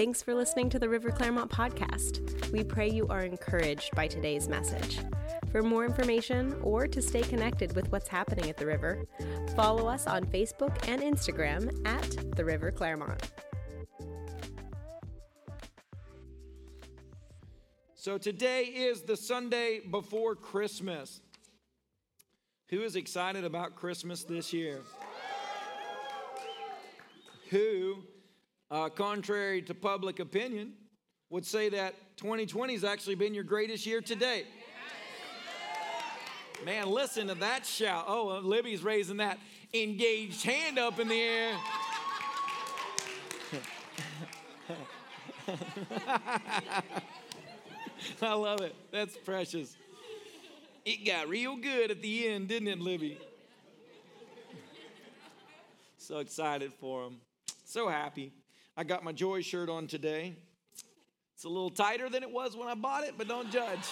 Thanks for listening to the River Clermont podcast. We pray you are encouraged by today's message. For more information or to stay connected with what's happening at the river, follow us on Facebook and Instagram at the River Clermont. So today is the Sunday before Christmas. Who is excited about Christmas this year? Who, uh, contrary to public opinion, would say that 2020 has actually been your greatest year to date? Man, listen to that shout. Oh, Libby's raising that engaged hand up in the air. I love it. That's precious. It got real good at the end, didn't it, Libby? So excited for him. So happy. I got my Joy shirt on today. It's a little tighter than it was when I bought it, but don't judge.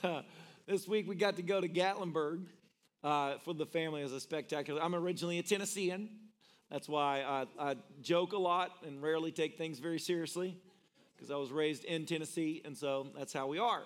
this week we got to go to Gatlinburg uh, for the family as a spectacular. I'm originally a Tennessean. That's why I, I joke a lot and rarely take things very seriously because I was raised in Tennessee, and so that's how we are.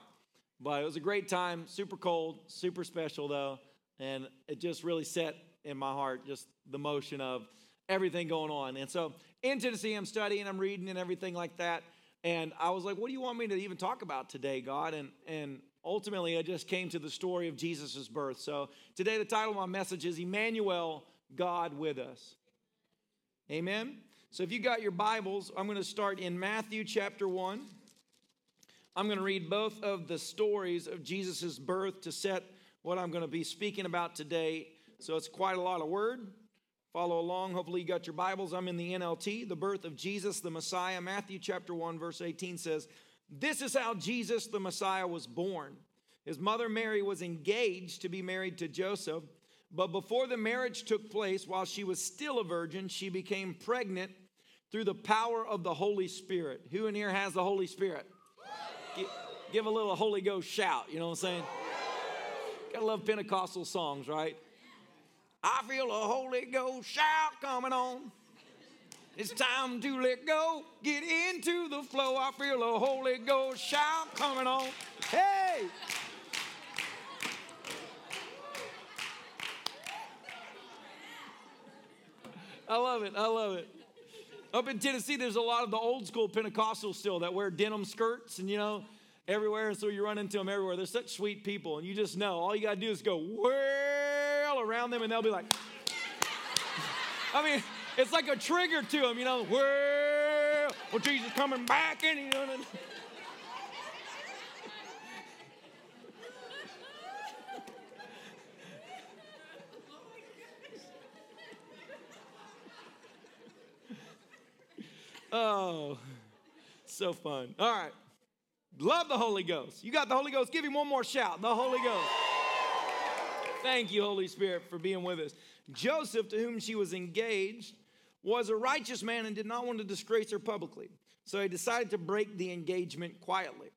But it was a great time, super cold, super special though, and it just really set in my heart just the motion of everything going on. And so in Tennessee, I'm studying, I'm reading, and everything like that. And I was like, what do you want me to even talk about today, God? And, and ultimately, I just came to the story of Jesus' birth. So today, the title of my message is Emmanuel, God with us. Amen. So if you got your Bibles, I'm going to start in Matthew chapter 1. I'm going to read both of the stories of Jesus' birth to set what I'm going to be speaking about today. So it's quite a lot of word. Follow along. Hopefully, you got your Bibles. I'm in the NLT. The birth of Jesus, the Messiah. Matthew chapter 1, verse 18 says, This is how Jesus, the Messiah, was born. His mother Mary was engaged to be married to Joseph. But before the marriage took place, while she was still a virgin, she became pregnant through the power of the Holy Spirit. Who in here has the Holy Spirit? Give, give a little Holy Ghost shout, you know what I'm saying? Gotta love Pentecostal songs, right? I feel a Holy Ghost shout coming on. It's time to let go, get into the flow. I feel a Holy Ghost shout coming on. Hey! I love it. I love it. Up in Tennessee, there's a lot of the old school Pentecostals still that wear denim skirts and, you know, everywhere. And so you run into them everywhere. They're such sweet people. And you just know all you got to do is go whirl around them and they'll be like, I mean, it's like a trigger to them, you know, whirl. Well, Jesus coming back and, you know. Oh, so fun. All right. Love the Holy Ghost. You got the Holy Ghost. Give him one more shout. The Holy Ghost. Thank you, Holy Spirit, for being with us. Joseph, to whom she was engaged, was a righteous man and did not want to disgrace her publicly. So he decided to break the engagement quietly.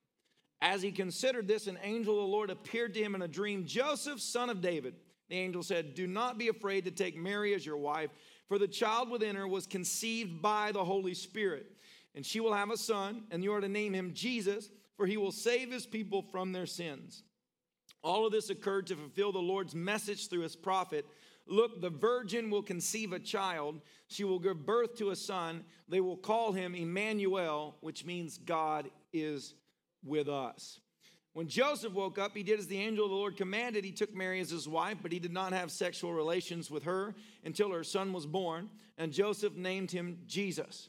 As he considered this, an angel of the Lord appeared to him in a dream Joseph, son of David. The angel said, Do not be afraid to take Mary as your wife for the child within her was conceived by the Holy Spirit. And she will have a son, and you are to name him Jesus, for he will save his people from their sins. All of this occurred to fulfill the Lord's message through his prophet. Look, the virgin will conceive a child. She will give birth to a son. They will call him Emmanuel, which means God is with us. When Joseph woke up, he did as the angel of the Lord commanded. He took Mary as his wife, but he did not have sexual relations with her until her son was born, and Joseph named him Jesus.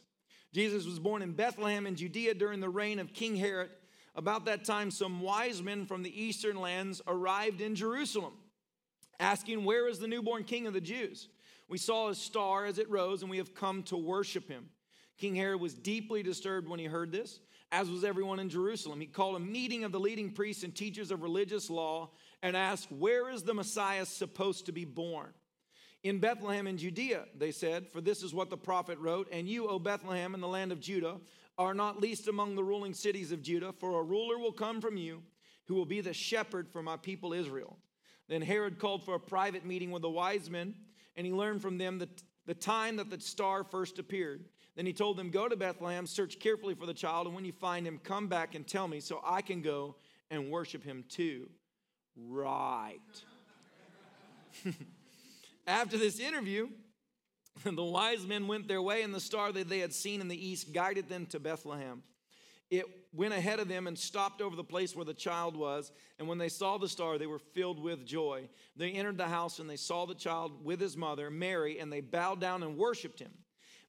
Jesus was born in Bethlehem in Judea during the reign of King Herod. About that time, some wise men from the eastern lands arrived in Jerusalem, asking, Where is the newborn king of the Jews? We saw his star as it rose, and we have come to worship him. King Herod was deeply disturbed when he heard this as was everyone in Jerusalem. He called a meeting of the leading priests and teachers of religious law and asked, Where is the Messiah supposed to be born? In Bethlehem in Judea, they said, for this is what the prophet wrote, and you, O Bethlehem, in the land of Judah, are not least among the ruling cities of Judah, for a ruler will come from you who will be the shepherd for my people Israel. Then Herod called for a private meeting with the wise men, and he learned from them the, the time that the star first appeared. Then he told them, Go to Bethlehem, search carefully for the child, and when you find him, come back and tell me so I can go and worship him too. Right. After this interview, the wise men went their way, and the star that they had seen in the east guided them to Bethlehem. It went ahead of them and stopped over the place where the child was. And when they saw the star, they were filled with joy. They entered the house and they saw the child with his mother, Mary, and they bowed down and worshiped him.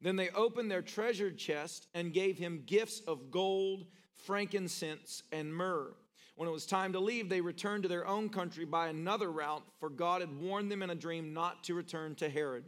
Then they opened their treasured chest and gave him gifts of gold, frankincense, and myrrh. When it was time to leave, they returned to their own country by another route, for God had warned them in a dream not to return to Herod.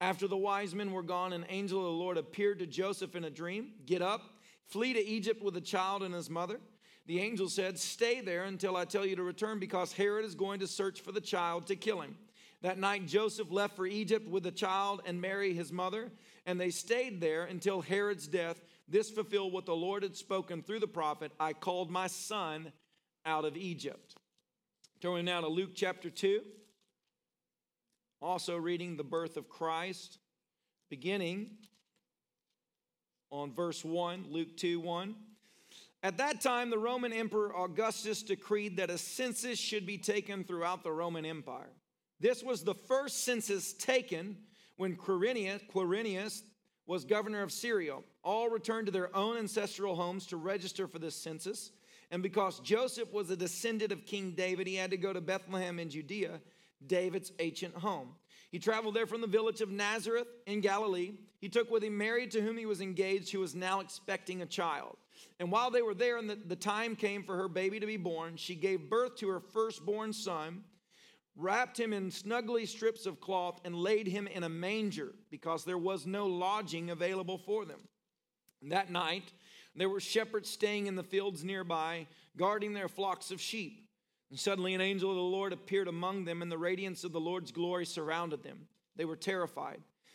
After the wise men were gone, an angel of the Lord appeared to Joseph in a dream Get up, flee to Egypt with the child and his mother. The angel said, Stay there until I tell you to return, because Herod is going to search for the child to kill him. That night, Joseph left for Egypt with the child and Mary, his mother, and they stayed there until Herod's death. This fulfilled what the Lord had spoken through the prophet I called my son out of Egypt. Turning now to Luke chapter 2. Also reading the birth of Christ, beginning on verse 1, Luke 2 1. At that time, the Roman Emperor Augustus decreed that a census should be taken throughout the Roman Empire. This was the first census taken when Quirinius, Quirinius was governor of Syria. All returned to their own ancestral homes to register for this census. And because Joseph was a descendant of King David, he had to go to Bethlehem in Judea, David's ancient home. He traveled there from the village of Nazareth in Galilee. He took with him Mary, to whom he was engaged, who was now expecting a child. And while they were there and the, the time came for her baby to be born, she gave birth to her firstborn son, wrapped him in snugly strips of cloth, and laid him in a manger because there was no lodging available for them. That night, there were shepherds staying in the fields nearby, guarding their flocks of sheep. And suddenly an angel of the Lord appeared among them, and the radiance of the Lord's glory surrounded them. They were terrified.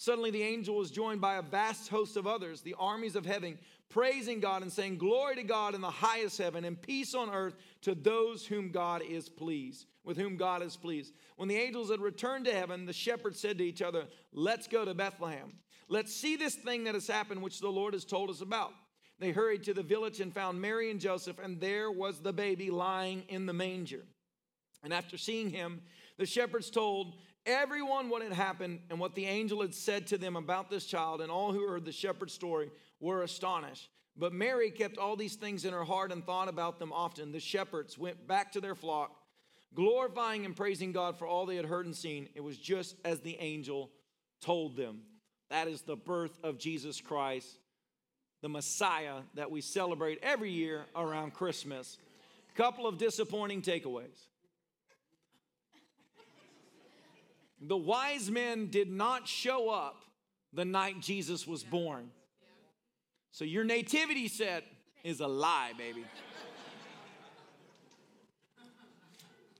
Suddenly, the angel was joined by a vast host of others, the armies of heaven, praising God and saying, Glory to God in the highest heaven, and peace on earth to those whom God is pleased, with whom God is pleased. When the angels had returned to heaven, the shepherds said to each other, Let's go to Bethlehem. Let's see this thing that has happened, which the Lord has told us about. They hurried to the village and found Mary and Joseph, and there was the baby lying in the manger. And after seeing him, the shepherds told everyone what had happened and what the angel had said to them about this child, and all who heard the shepherd's story were astonished. But Mary kept all these things in her heart and thought about them often. The shepherds went back to their flock, glorifying and praising God for all they had heard and seen. It was just as the angel told them. That is the birth of Jesus Christ, the Messiah that we celebrate every year around Christmas. Couple of disappointing takeaways. The wise men did not show up the night Jesus was born. So your nativity set is a lie, baby.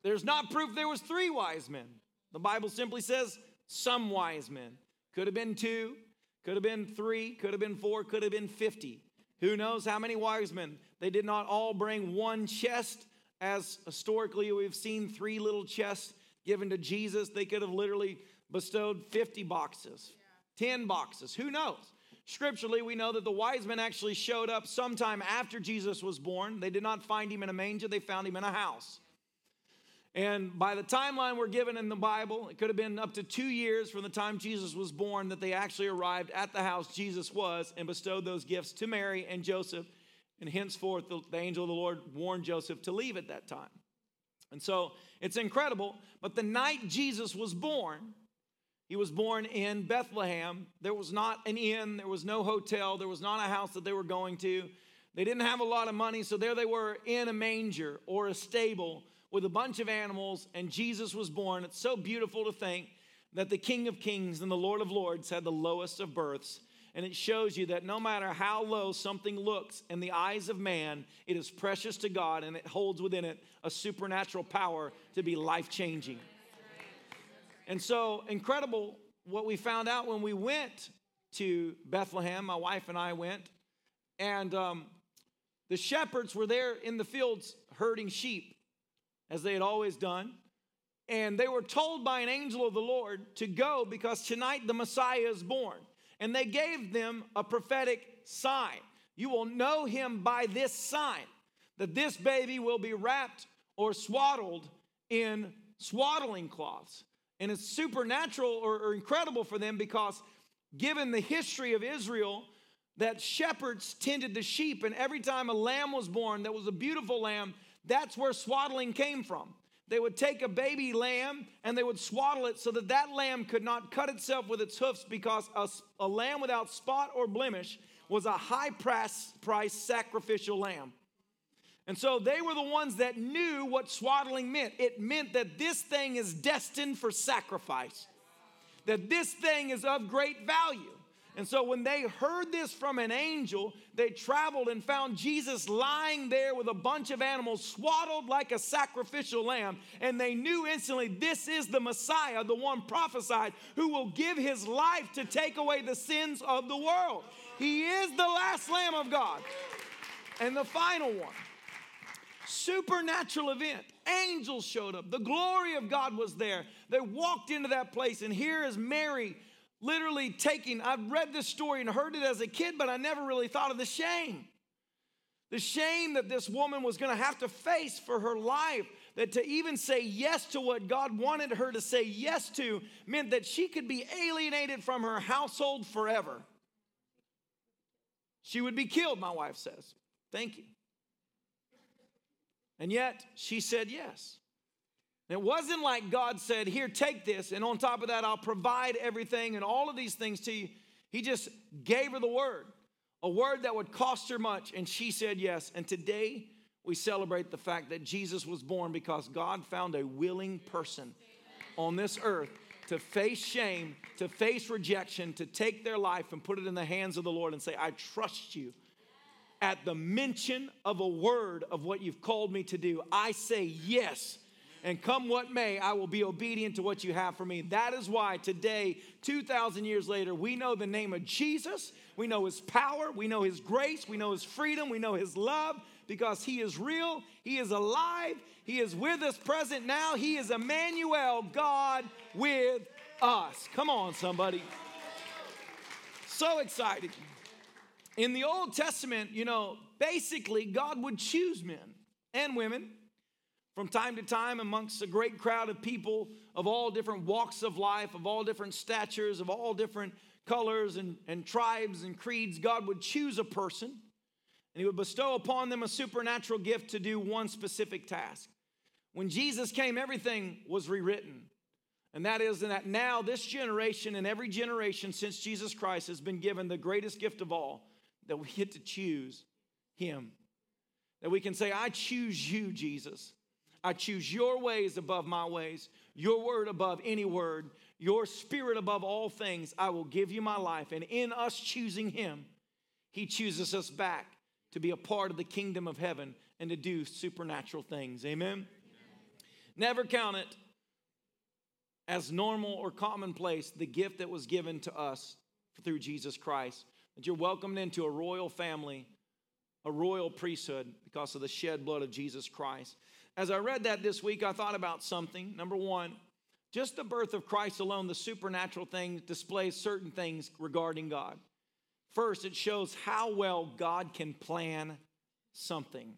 There's not proof there was three wise men. The Bible simply says some wise men. Could have been two, could have been three, could have been four, could have been 50. Who knows how many wise men? They did not all bring one chest, as historically we've seen three little chests given to Jesus, they could have literally bestowed 50 boxes, 10 boxes. Who knows? Scripturally, we know that the wise men actually showed up sometime after Jesus was born. They did not find him in a manger, they found him in a house. And by the timeline we're given in the Bible, it could have been up to two years from the time Jesus was born that they actually arrived at the house Jesus was and bestowed those gifts to Mary and Joseph. And henceforth, the, the angel of the Lord warned Joseph to leave at that time. And so it's incredible. But the night Jesus was born, he was born in Bethlehem. There was not an inn, there was no hotel, there was not a house that they were going to. They didn't have a lot of money, so there they were in a manger or a stable with a bunch of animals, and Jesus was born. It's so beautiful to think that the King of Kings and the Lord of Lords had the lowest of births And it shows you that no matter how low something looks in the eyes of man, it is precious to God and it holds within it a supernatural power to be life changing. And so, incredible what we found out when we went to Bethlehem. My wife and I went, and um, the shepherds were there in the fields herding sheep, as they had always done. And they were told by an angel of the Lord to go because tonight the Messiah is born. And they gave them a prophetic sign. You will know him by this sign that this baby will be wrapped or swaddled in swaddling cloths. And it's supernatural or, or incredible for them because, given the history of Israel, that shepherds tended the sheep, and every time a lamb was born that was a beautiful lamb, that's where swaddling came from. They would take a baby lamb and they would swaddle it so that that lamb could not cut itself with its hoofs because a, a lamb without spot or blemish was a high price, price sacrificial lamb. And so they were the ones that knew what swaddling meant. It meant that this thing is destined for sacrifice, that this thing is of great value. And so when they heard this from an angel, they traveled and found Jesus lying there with a bunch of animals swaddled like a sacrificial lamb. And they knew instantly this is the Messiah, the one prophesied, who will give his life to take away the sins of the world. He is the last Lamb of God and the final one supernatural event. Angels showed up. The glory of God was there. They walked into that place, and here is Mary literally taking. I've read this story and heard it as a kid, but I never really thought of the shame. The shame that this woman was going to have to face for her life, that to even say yes to what God wanted her to say yes to meant that she could be alienated from her household forever. She would be killed, my wife says. Thank you. And yet she said yes. It wasn't like God said, Here, take this, and on top of that, I'll provide everything and all of these things to you. He just gave her the word, a word that would cost her much, and she said yes. And today, we celebrate the fact that Jesus was born because God found a willing person on this earth to face shame, to face rejection, to take their life and put it in the hands of the Lord and say, I trust you at the mention of a word of what you've called me to do, I say yes. And come what may, I will be obedient to what you have for me. That is why today, 2,000 years later, we know the name of Jesus. We know his power. We know his grace. We know his freedom. We know his love because he is real. He is alive. He is with us present now. He is Emmanuel, God with us. Come on, somebody. So excited. In the Old Testament, you know, basically God would choose men and women from time to time amongst a great crowd of people of all different walks of life, of all different statures, of all different colors and, and tribes and creeds. God would choose a person and He would bestow upon them a supernatural gift to do one specific task. When Jesus came, everything was rewritten. And that is that now this generation and every generation since Jesus Christ has been given the greatest gift of all that we get to choose Him. That we can say, I choose you, Jesus. I choose your ways above my ways, your word above any word, your spirit above all things. I will give you my life. And in us choosing Him, He chooses us back to be a part of the kingdom of heaven and to do supernatural things. Amen? Never count it as normal or commonplace the gift that was given to us through Jesus Christ that you're welcomed into a royal family, a royal priesthood because of the shed blood of Jesus Christ. As I read that this week, I thought about something. Number one, just the birth of Christ alone, the supernatural thing, displays certain things regarding God. First, it shows how well God can plan something.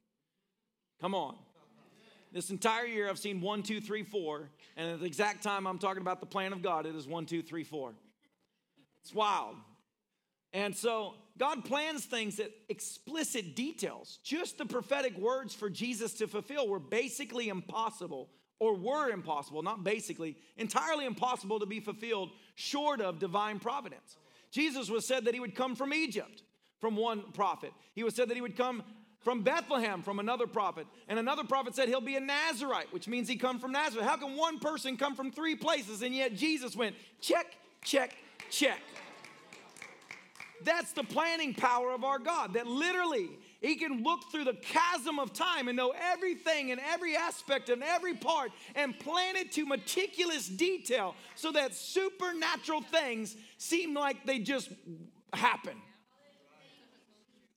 Come on. This entire year, I've seen one, two, three, four, and at the exact time I'm talking about the plan of God, it is one, two, three, four. It's wild. And so God plans things at explicit details. Just the prophetic words for Jesus to fulfill were basically impossible, or were impossible, not basically, entirely impossible to be fulfilled short of divine providence. Jesus was said that he would come from Egypt from one prophet. He was said that he would come from Bethlehem from another prophet. And another prophet said he'll be a Nazarite, which means he come from Nazareth. How can one person come from three places and yet Jesus went check, check, check? That's the planning power of our God, that literally He can look through the chasm of time and know everything and every aspect and every part and plan it to meticulous detail so that supernatural things seem like they just happen.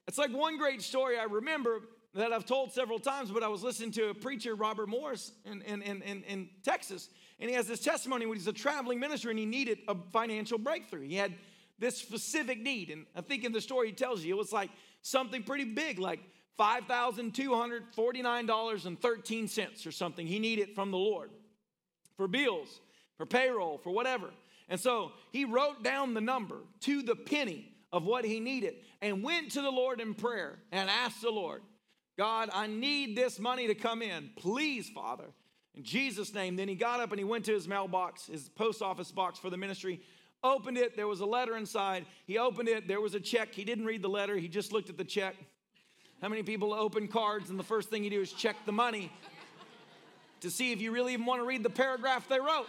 It's like one great story I remember that I've told several times, but I was listening to a preacher, Robert Morris, in, in, in, in, Texas, and he has this testimony when he's a traveling minister and he needed a financial breakthrough. He had this specific need, and I think in the story he tells you it was like something pretty big, like $5,249.13 or something he needed from the Lord for bills, for payroll, for whatever. And so he wrote down the number to the penny of what he needed and went to the Lord in prayer and asked the Lord, God, I need this money to come in. Please, Father. In Jesus' name. Then he got up and he went to his mailbox, his post office box for the ministry, opened it. There was a letter inside. He opened it. There was a check. He didn't read the letter, he just looked at the check. How many people open cards and the first thing you do is check the money to see if you really even want to read the paragraph they wrote?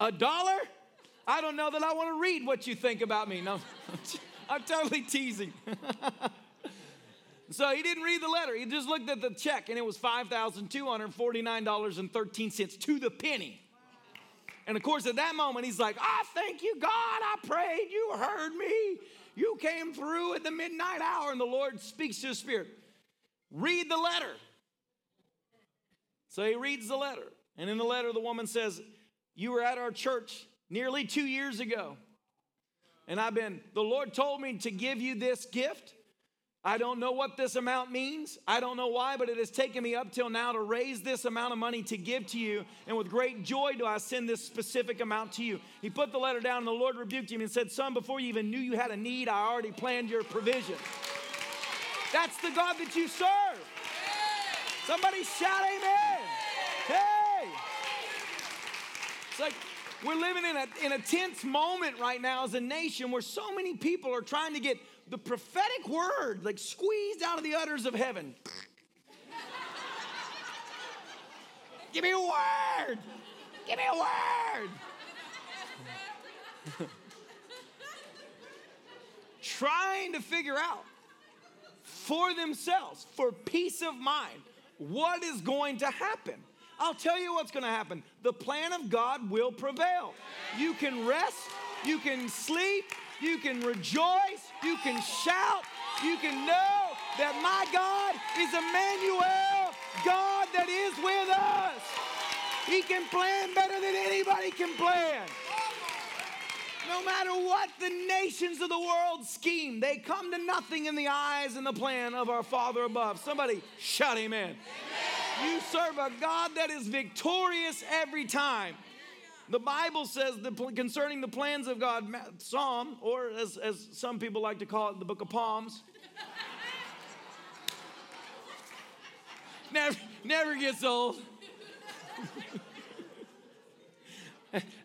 A dollar? I don't know that I want to read what you think about me. No. I'm totally teasing. so he didn't read the letter. He just looked at the check and it was $5,249.13 to the penny. And of course, at that moment, he's like, I thank you, God. I prayed. You heard me. You came through at the midnight hour. And the Lord speaks to his spirit. Read the letter. So he reads the letter. And in the letter, the woman says, You were at our church nearly two years ago. And I've been, the Lord told me to give you this gift. I don't know what this amount means. I don't know why, but it has taken me up till now to raise this amount of money to give to you. And with great joy do I send this specific amount to you. He put the letter down, and the Lord rebuked him and said, Son, before you even knew you had a need, I already planned your provision. That's the God that you serve. Somebody shout amen. Hey. It's like, we're living in a, in a tense moment right now as a nation where so many people are trying to get the prophetic word like squeezed out of the udders of heaven. Give me a word. Give me a word. Trying to figure out for themselves, for peace of mind, what is going to happen. I'll tell you what's going to happen. The plan of God will prevail. You can rest, you can sleep, you can rejoice, you can shout, you can know that my God is Emmanuel, God that is with us. He can plan better than anybody can plan. No matter what the nations of the world scheme, they come to nothing in the eyes and the plan of our Father above. Somebody shout amen. amen. You serve a God that is victorious every time. The Bible says the, concerning the plans of God, Psalm, or as, as some people like to call it, the book of Palms. never, never gets old.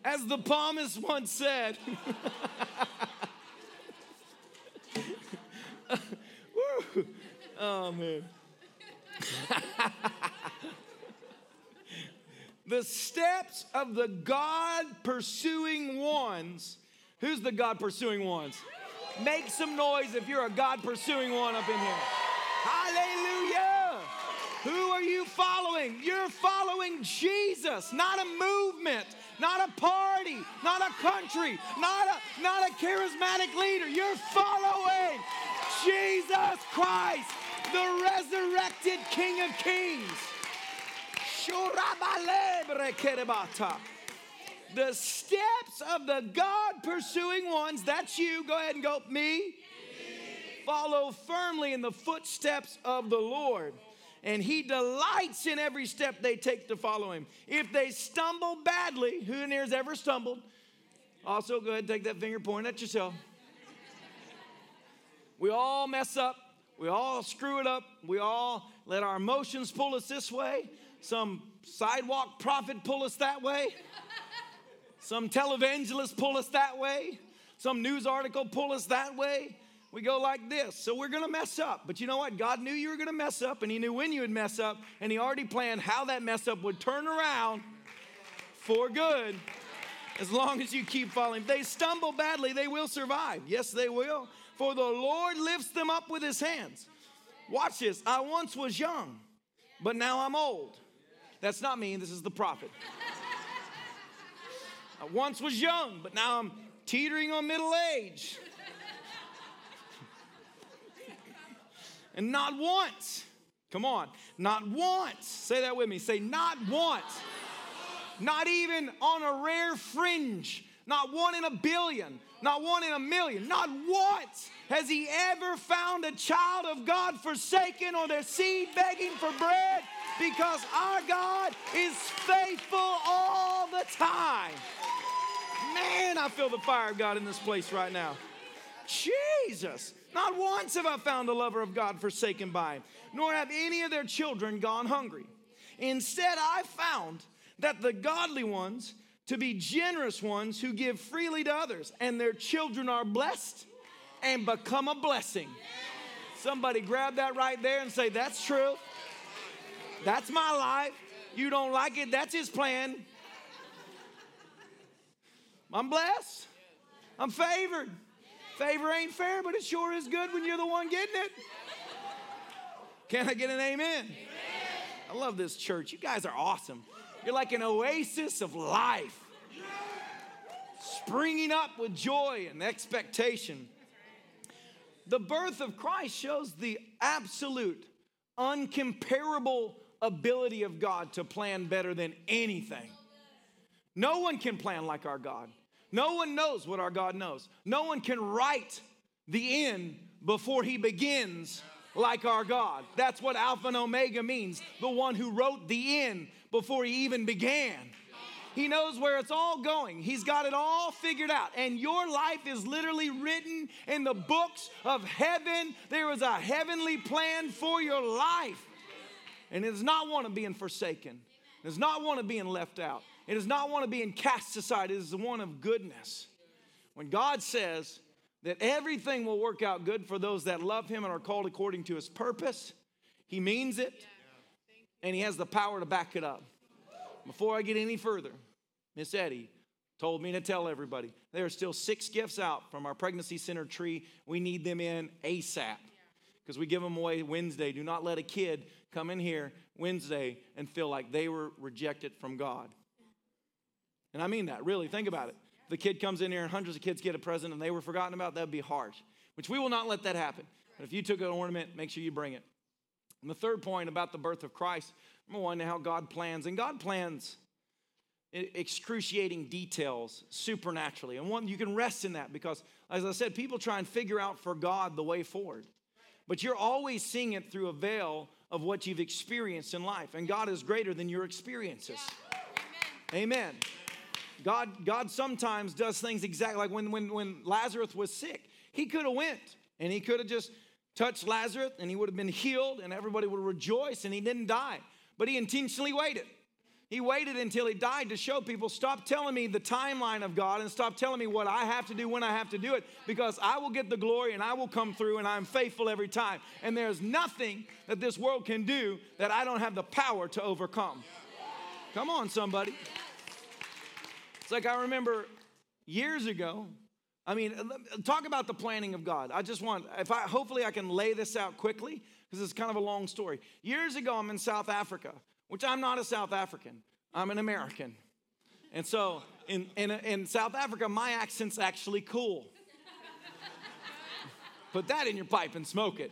As the psalmist once said, oh man. the steps of the God pursuing ones. Who's the God pursuing ones? Make some noise if you're a God pursuing one up in here. Hallelujah. Who are you following? You're following Jesus, not a movement, not a party, not a country, not a, not a charismatic leader. You're following Jesus Christ, the resurrected King of Kings. The steps of the God pursuing ones, that's you. Go ahead and go, me. Follow firmly in the footsteps of the Lord. And he delights in every step they take to follow him. If they stumble badly, who in ever stumbled? Also, go ahead and take that finger, point at yourself. We all mess up. We all screw it up. We all let our emotions pull us this way some sidewalk prophet pull us that way, some televangelist pull us that way, some news article pull us that way. We go like this. So we're going to mess up. But you know what? God knew you were going to mess up, and He knew when you would mess up, and He already planned how that mess up would turn around for good As long as you keep following. If they stumble badly, they will survive. Yes, they will. For the Lord lifts them up with his hands. Watch this. I once was young, but now I'm old. That's not me, this is the prophet. I once was young, but now I'm teetering on middle age. and not once, come on, not once, say that with me, say not once, not even on a rare fringe, not one in a billion, not one in a million, not once has he ever found a child of God forsaken or their seed begging for bread because our God is faithful all the time. Man, I feel the fire of God in this place right now. Jesus. Not once have I found a lover of God forsaken by him, nor have any of their children gone hungry. Instead, I found that the godly ones to be generous ones who give freely to others, and their children are blessed and become a blessing. Somebody grab that right there and say, That's true. That's my life. You don't like it, that's his plan. I'm blessed. I'm favored. Favor ain't fair, but it sure is good when you're the one getting it. Can I get an amen? amen? I love this church. You guys are awesome. You're like an oasis of life, springing up with joy and expectation. The birth of Christ shows the absolute, uncomparable ability of God to plan better than anything. No one can plan like our God. No one knows what our God knows. No one can write the end before he begins like our God. That's what Alpha and Omega means the one who wrote the end before he even began. He knows where it's all going. He's got it all figured out. And your life is literally written in the books of heaven. There is a heavenly plan for your life. And it does not want to being forsaken. It does not want to being left out. It does not want to being cast aside. It is the one of goodness. When God says that everything will work out good for those that love Him and are called according to His purpose, He means it and He has the power to back it up. Before I get any further, Miss Eddie told me to tell everybody there are still six gifts out from our pregnancy center tree. We need them in ASAP because we give them away Wednesday. Do not let a kid come in here Wednesday and feel like they were rejected from God. And I mean that, really. Think about it. If the kid comes in here and hundreds of kids get a present and they were forgotten about, that would be harsh, which we will not let that happen. But if you took an ornament, make sure you bring it. And the third point about the birth of Christ, number one, how God plans. And God plans excruciating details supernaturally. And one, you can rest in that because, as I said, people try and figure out for God the way forward. But you're always seeing it through a veil of what you've experienced in life. And God is greater than your experiences. Yeah. Amen. Amen. God, God sometimes does things exactly like when, when, when Lazarus was sick. He could have went and he could have just touched Lazarus and he would have been healed and everybody would rejoice and he didn't die. But he intentionally waited. He waited until he died to show people stop telling me the timeline of God and stop telling me what I have to do when I have to do it because I will get the glory and I will come through and I'm faithful every time. And there's nothing that this world can do that I don't have the power to overcome. Come on, somebody. It's like I remember years ago. I mean, talk about the planning of God. I just want, if I, hopefully I can lay this out quickly because it's kind of a long story. Years ago, I'm in South Africa which I'm not a South African, I'm an American. And so in, in, in South Africa, my accent's actually cool. Put that in your pipe and smoke it.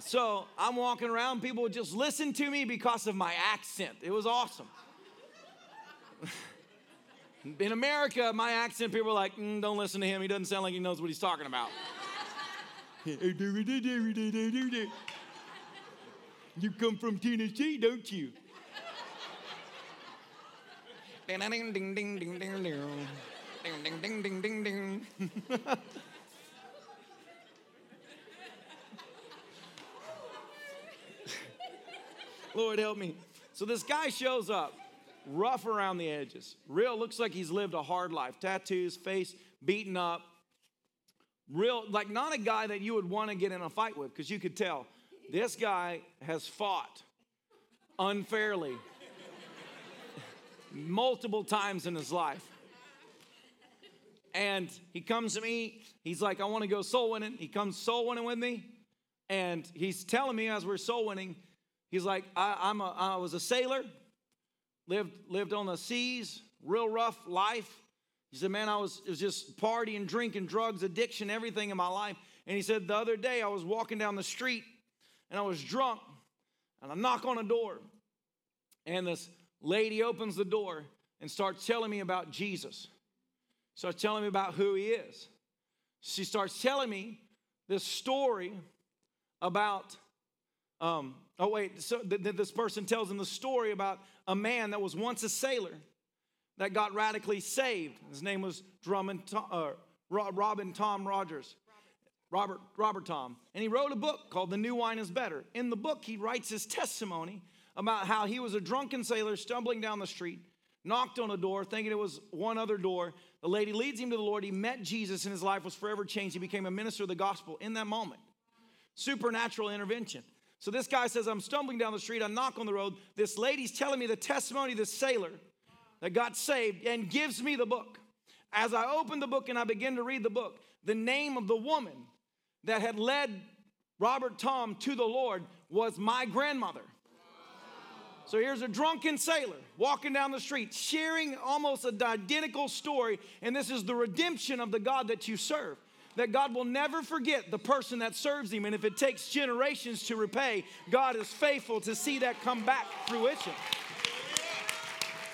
So I'm walking around, people would just listen to me because of my accent. It was awesome. In America, my accent, people were like, mm, don't listen to him. He doesn't sound like he knows what he's talking about. You come from Tennessee, don't you? ding ding ding ding ding ding ding ding ding ding ding ding. Lord help me. So this guy shows up, rough around the edges. Real looks like he's lived a hard life. Tattoos, face beaten up. Real, like not a guy that you would want to get in a fight with because you could tell this guy has fought unfairly. multiple times in his life. And he comes to me, he's like, I want to go soul winning. He comes soul winning with me, and he's telling me as we're soul winning, he's like, I, am a, I was a sailor, lived, lived on the seas, real rough life. He said, Man, I was, it was just partying, drinking, drugs, addiction, everything in my life. And he said, The other day I was walking down the street and I was drunk, and I knock on a door, and this lady opens the door and starts telling me about Jesus. Starts telling me about who he is. She starts telling me this story about, um, oh, wait, so th- th- this person tells him the story about a man that was once a sailor that got radically saved. His name was Drummond, uh, Robin Tom Rogers. Robert, Robert Thom. And he wrote a book called The New Wine is Better. In the book, he writes his testimony about how he was a drunken sailor stumbling down the street, knocked on a door, thinking it was one other door. The lady leads him to the Lord. He met Jesus, and his life was forever changed. He became a minister of the gospel in that moment. Supernatural intervention. So this guy says, I'm stumbling down the street, I knock on the road. This lady's telling me the testimony of this sailor that got saved and gives me the book. As I open the book and I begin to read the book, the name of the woman that had led Robert Thom to the Lord was my grandmother. So here's a drunken sailor walking down the street, sharing almost an identical story, and this is the redemption of the God that you serve. That God will never forget the person that serves Him, and if it takes generations to repay, God is faithful to see that come back fruition.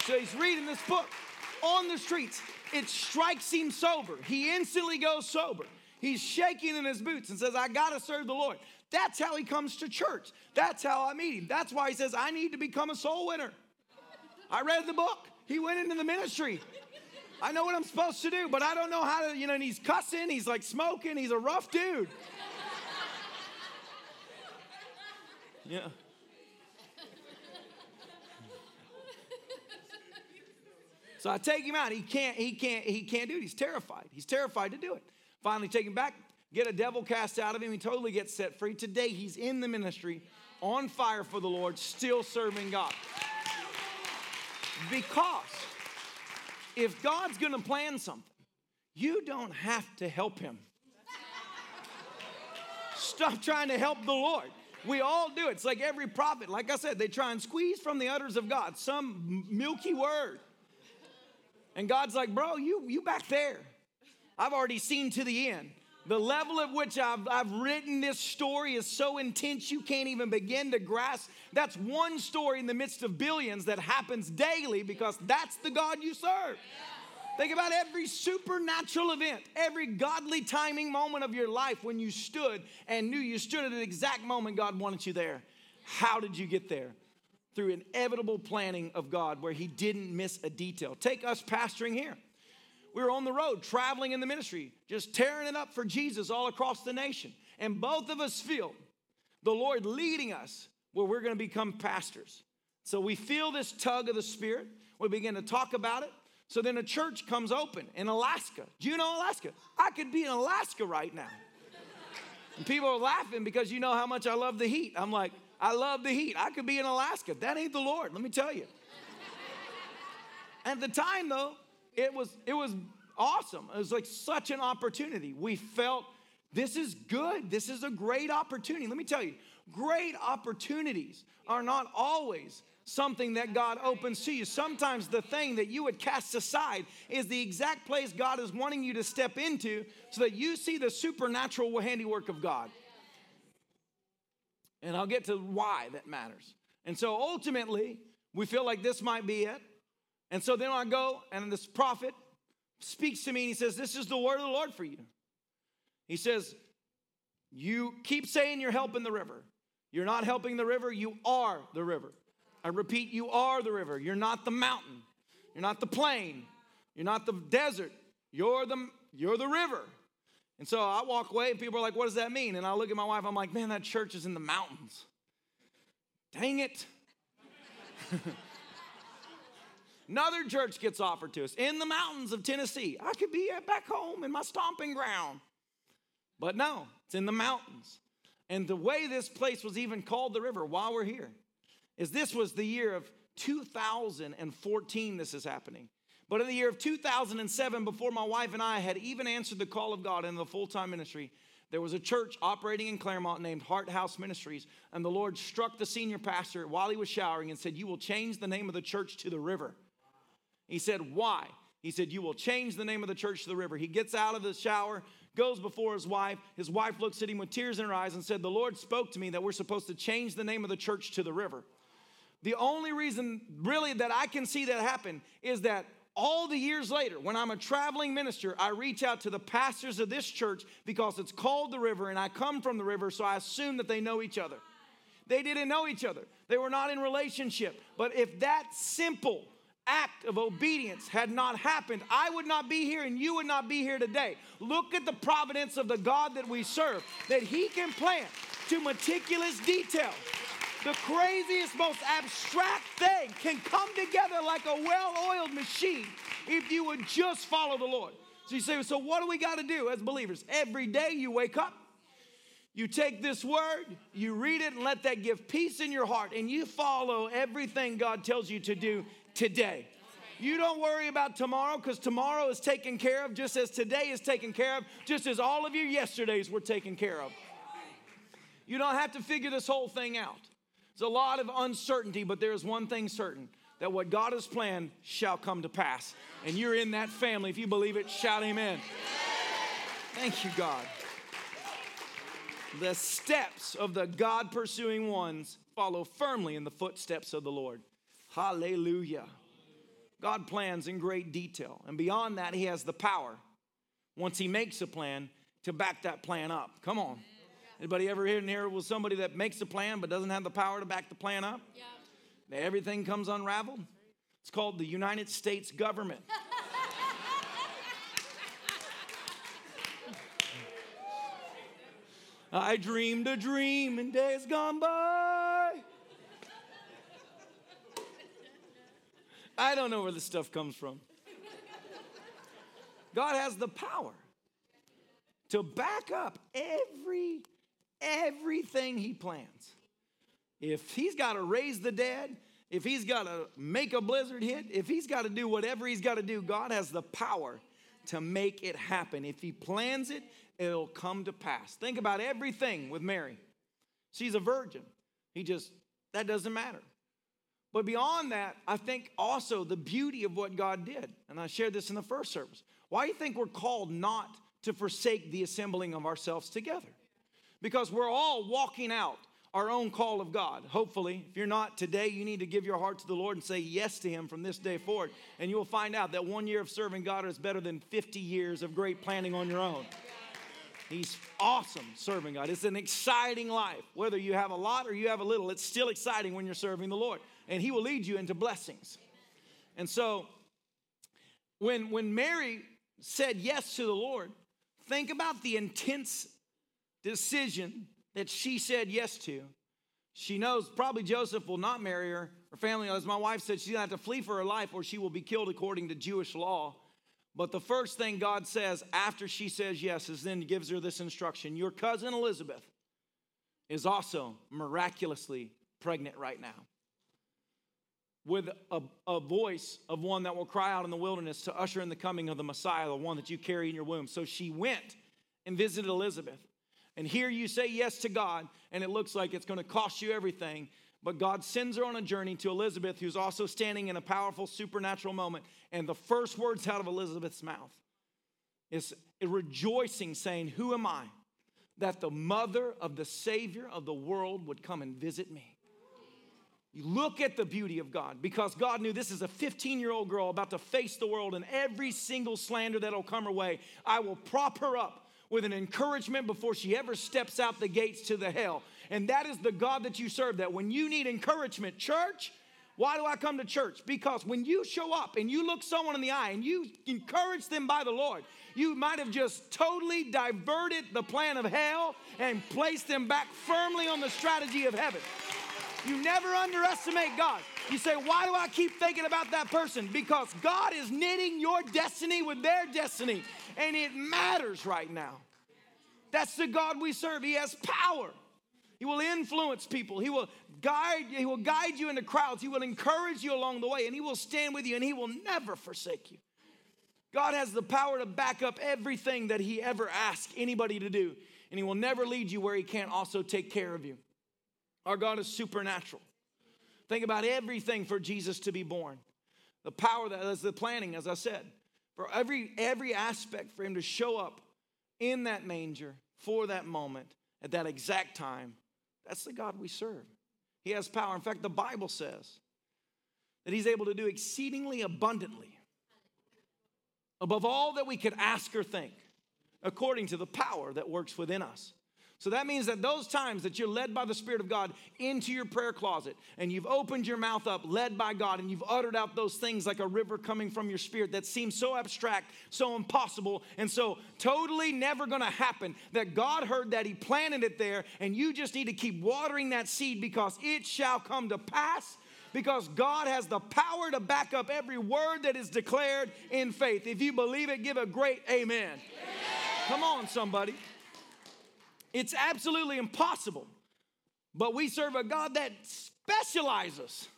So he's reading this book on the streets. It strikes him sober. He instantly goes sober. He's shaking in his boots and says, I got to serve the Lord. That's how he comes to church. That's how I meet him. That's why he says, I need to become a soul winner. I read the book. He went into the ministry. I know what I'm supposed to do, but I don't know how to, you know, and he's cussing, he's like smoking, he's a rough dude. Yeah. So I take him out. He can't, he can't, he can't do it. He's terrified. He's terrified to do it. Finally, take him back, get a devil cast out of him. He totally gets set free. Today, he's in the ministry, on fire for the Lord, still serving God. Because if God's gonna plan something, you don't have to help him. Stop trying to help the Lord. We all do it. It's like every prophet, like I said, they try and squeeze from the udders of God some milky word. And God's like, bro, you, you back there. I've already seen to the end. The level at which I've, I've written this story is so intense you can't even begin to grasp. That's one story in the midst of billions that happens daily because that's the God you serve. Think about every supernatural event, every godly timing moment of your life when you stood and knew you stood at an exact moment God wanted you there. How did you get there? Through inevitable planning of God where He didn't miss a detail. Take us pastoring here we were on the road traveling in the ministry, just tearing it up for Jesus all across the nation. And both of us feel the Lord leading us where we're going to become pastors. So we feel this tug of the Spirit. We begin to talk about it. So then a church comes open in Alaska. Do you know Alaska? I could be in Alaska right now. And people are laughing because you know how much I love the heat. I'm like, I love the heat. I could be in Alaska. That ain't the Lord, let me tell you. At the time, though, it was it was awesome. It was like such an opportunity. We felt this is good. This is a great opportunity. Let me tell you, great opportunities are not always something that God opens to you. Sometimes the thing that you would cast aside is the exact place God is wanting you to step into so that you see the supernatural handiwork of God. And I'll get to why that matters. And so ultimately, we feel like this might be it. And so then I go, and this prophet speaks to me and he says, This is the word of the Lord for you. He says, You keep saying you're helping the river. You're not helping the river, you are the river. I repeat, you are the river. You're not the mountain. You're not the plain. You're not the desert. You're the, you're the river. And so I walk away, and people are like, What does that mean? And I look at my wife, I'm like, Man, that church is in the mountains. Dang it. Another church gets offered to us in the mountains of Tennessee. I could be back home in my stomping ground. But no, it's in the mountains. And the way this place was even called the river while we're here is this was the year of 2014 this is happening. But in the year of 2007, before my wife and I had even answered the call of God in the full time ministry, there was a church operating in Clermont named Heart House Ministries, and the Lord struck the senior pastor while he was showering and said, You will change the name of the church to the river. He said, Why? He said, You will change the name of the church to the river. He gets out of the shower, goes before his wife. His wife looks at him with tears in her eyes and said, The Lord spoke to me that we're supposed to change the name of the church to the river. The only reason, really, that I can see that happen is that all the years later, when I'm a traveling minister, I reach out to the pastors of this church because it's called the river and I come from the river, so I assume that they know each other. They didn't know each other, they were not in relationship. But if that simple act of obedience had not happened, I would not be here and you would not be here today. Look at the providence of the God that we serve, that He can plan to meticulous detail the craziest, most abstract thing can come together like a well oiled machine if you would just follow the Lord. So you say, so what do we got to do as believers? Every day you wake up, you take this word, you read it, and let that give peace in your heart, and you follow everything God tells you to do today. You don't worry about tomorrow because tomorrow is taken care of just as today is taken care of, just as all of your yesterdays were taken care of. You don't have to figure this whole thing out. There's a lot of uncertainty, but there is one thing certain that what God has planned shall come to pass. And you're in that family. If you believe it, shout amen. Thank you, God. The steps of the God pursuing ones follow firmly in the footsteps of the Lord. Hallelujah. God plans in great detail. And beyond that, He has the power, once He makes a plan, to back that plan up. Come on. Anybody ever in here with somebody that makes a plan but doesn't have the power to back the plan up? Yeah. Everything comes unraveled. It's called the United States government. I dreamed a dream in days gone by. I don't know where this stuff comes from. God has the power to back up every everything he plans. If he's got to raise the dead, if he's got to make a blizzard hit, if he's got to do whatever he's got to do, God has the power to make it happen. If he plans it, it'll come to pass. Think about everything with Mary. She's a virgin. He just, that doesn't matter. But beyond that, I think also the beauty of what God did, and I shared this in the first service. Why do you think we're called not to forsake the assembling of ourselves together? because we're all walking out our own call of God. Hopefully, if you're not today, you need to give your heart to the Lord and say yes to Him from this day forward. And you will find out that one year of serving God is better than 50 years of great planning on your own. He's awesome serving God. It's an exciting life. Whether you have a lot or you have a little, it's still exciting when you're serving the Lord. And He will lead you into blessings. And so, when, when Mary said yes to the Lord, think about the intense decision that she said yes to. She knows probably Joseph will not marry her. Her family, as my wife said, she's gonna have to flee for her life or she will be killed according to Jewish law. But the first thing God says after she says yes is then gives her this instruction Your cousin Elizabeth is also miraculously pregnant right now with a, a, voice of one that will cry out in the wilderness to usher in the coming of the Messiah, the one that you carry in your womb. So she went and visited Elizabeth. And here you say yes to God, and it looks like it's going to cost you everything. But God sends her on a journey to Elizabeth, who's also standing in a powerful supernatural moment. And the first words out of Elizabeth's mouth is rejoicing, saying, Who am I that the mother of the Savior of the world would come and visit me? You look at the beauty of God because God knew this is a 15 year old girl about to face the world and every single slander that'll come her way. I will prop her up with an encouragement before she ever steps out the gates to the hell. And that is the God that you serve. That when you need encouragement, church, why do I come to church? Because when you show up and you look someone in the eye and you encourage them by the Lord, you might have just totally diverted the plan of hell and placed them back firmly on the strategy of heaven. You never underestimate God. You say, Why do I keep thinking about that person? Because God is knitting your destiny with their destiny, and it matters right now. That's the God we serve. He has power. He will influence people. He will guide, he will guide you into crowds. He will encourage you along the way, and he will stand with you, and he will never forsake you. God has the power to back up everything that he ever asks anybody to do, and he will never lead you where he can't also take care of you. Our God is supernatural. Think about everything for Jesus to be born. The power that is the planning, as I said, for every every aspect for him to show up in that manger for that moment at that exact time. That's the God we serve. He has power. In fact, the Bible says that he's able to do exceedingly abundantly above all that we could ask or think, according to the power that works within us. So that means that those times that you're led by the Spirit of God into your prayer closet and you've opened your mouth up, led by God, and you've uttered out those things like a river coming from your spirit that seem so abstract, so impossible, and so totally never gonna happen, that God heard that, He planted it there, and you just need to keep watering that seed because it shall come to pass because God has the power to back up every word that is declared in faith. If you believe it, give a great amen. amen. Come on, somebody. It's absolutely impossible. But we serve a God that specializes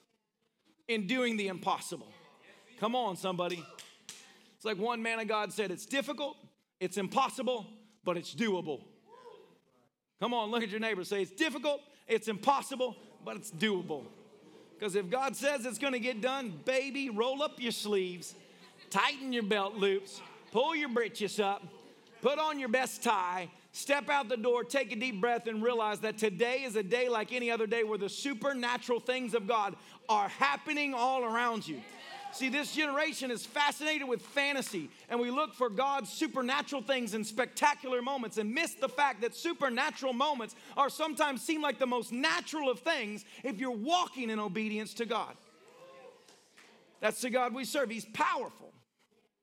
in doing the impossible. Come on, somebody. It's like one man of God said it's difficult, it's impossible, but it's doable. Come on, look at your neighbor. Say it's difficult, it's impossible, but it's doable. Because if God says it's gonna get done, baby, roll up your sleeves, tighten your belt loops, pull your breeches up, put on your best tie, Step out the door, take a deep breath, and realize that today is a day like any other day where the supernatural things of God are happening all around you. See, this generation is fascinated with fantasy, and we look for God's supernatural things in spectacular moments and miss the fact that supernatural moments are sometimes seem like the most natural of things if you're walking in obedience to God. That's the God we serve. He's powerful.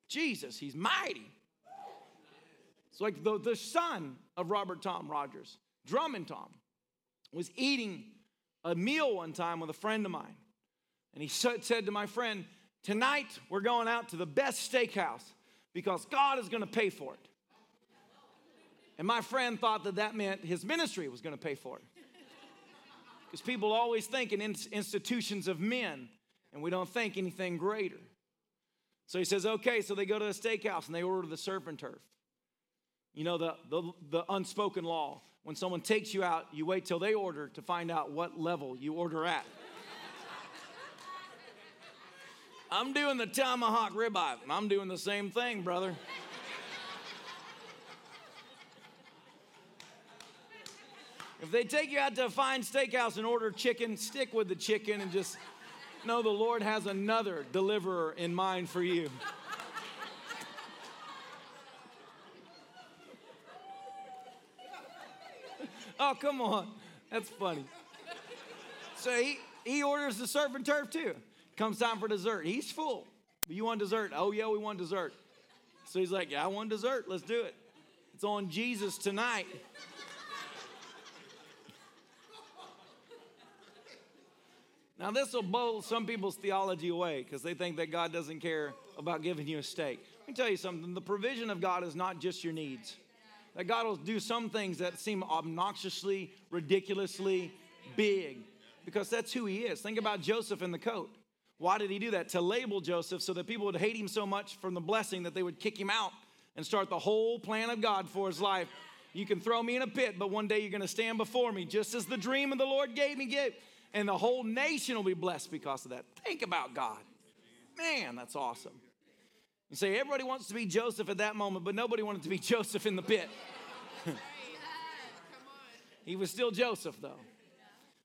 Jesus, He's mighty. It's like the, the son of Robert Thom Rogers, Drummond Thom, was eating a meal one time with a friend of mine. And he said to my friend, Tonight we're going out to the best steakhouse because God is going to pay for it. And my friend thought that that meant his ministry was going to pay for it. Because people always think in institutions of men, and we don't think anything greater. So he says, okay, so they go to a steakhouse and they order the and turf. You know, the, the, the unspoken law. When someone takes you out, you wait till they order to find out what level you order at. I'm doing the tomahawk ribeye. I'm doing the same thing, brother. If they take you out to a fine steakhouse and order chicken, stick with the chicken and just know the Lord has another deliverer in mind for you. Oh, come on. That's funny. So he, he orders the surf and turf too. Comes time for dessert. He's full. You want dessert? Oh, yeah, we want dessert. So he's like, Yeah, I want dessert. Let's do it. It's on Jesus tonight. Now, this will blow some people's theology away because they think that God doesn't care about giving you a steak. Let me tell you something the provision of God is not just your needs that God will do some things that seem obnoxiously, ridiculously big because that's who he is. Think about Joseph in the coat. Why did he do that? To label Joseph so that people would hate him so much from the blessing that they would kick him out and start the whole plan of God for his life. You can throw me in a pit, but one day you're going to stand before me, just as the dream of the Lord gave me gave, and the whole nation will be blessed because of that. Think about God. Man, that's awesome. You say everybody wants to be Joseph at that moment, but nobody wanted to be Joseph in the pit. he was still Joseph, though.